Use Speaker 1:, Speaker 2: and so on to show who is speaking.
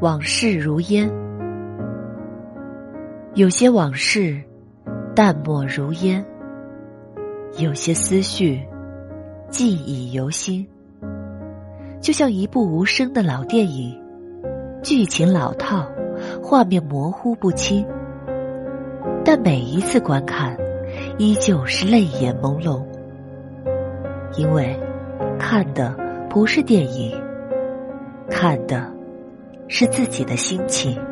Speaker 1: 往事如烟，有些往事淡漠如烟，有些思绪记忆犹新。就像一部无声的老电影，剧情老套，画面模糊不清，但每一次观看，依旧是泪眼朦胧，因为看的不是电影，看的。是自己的心情。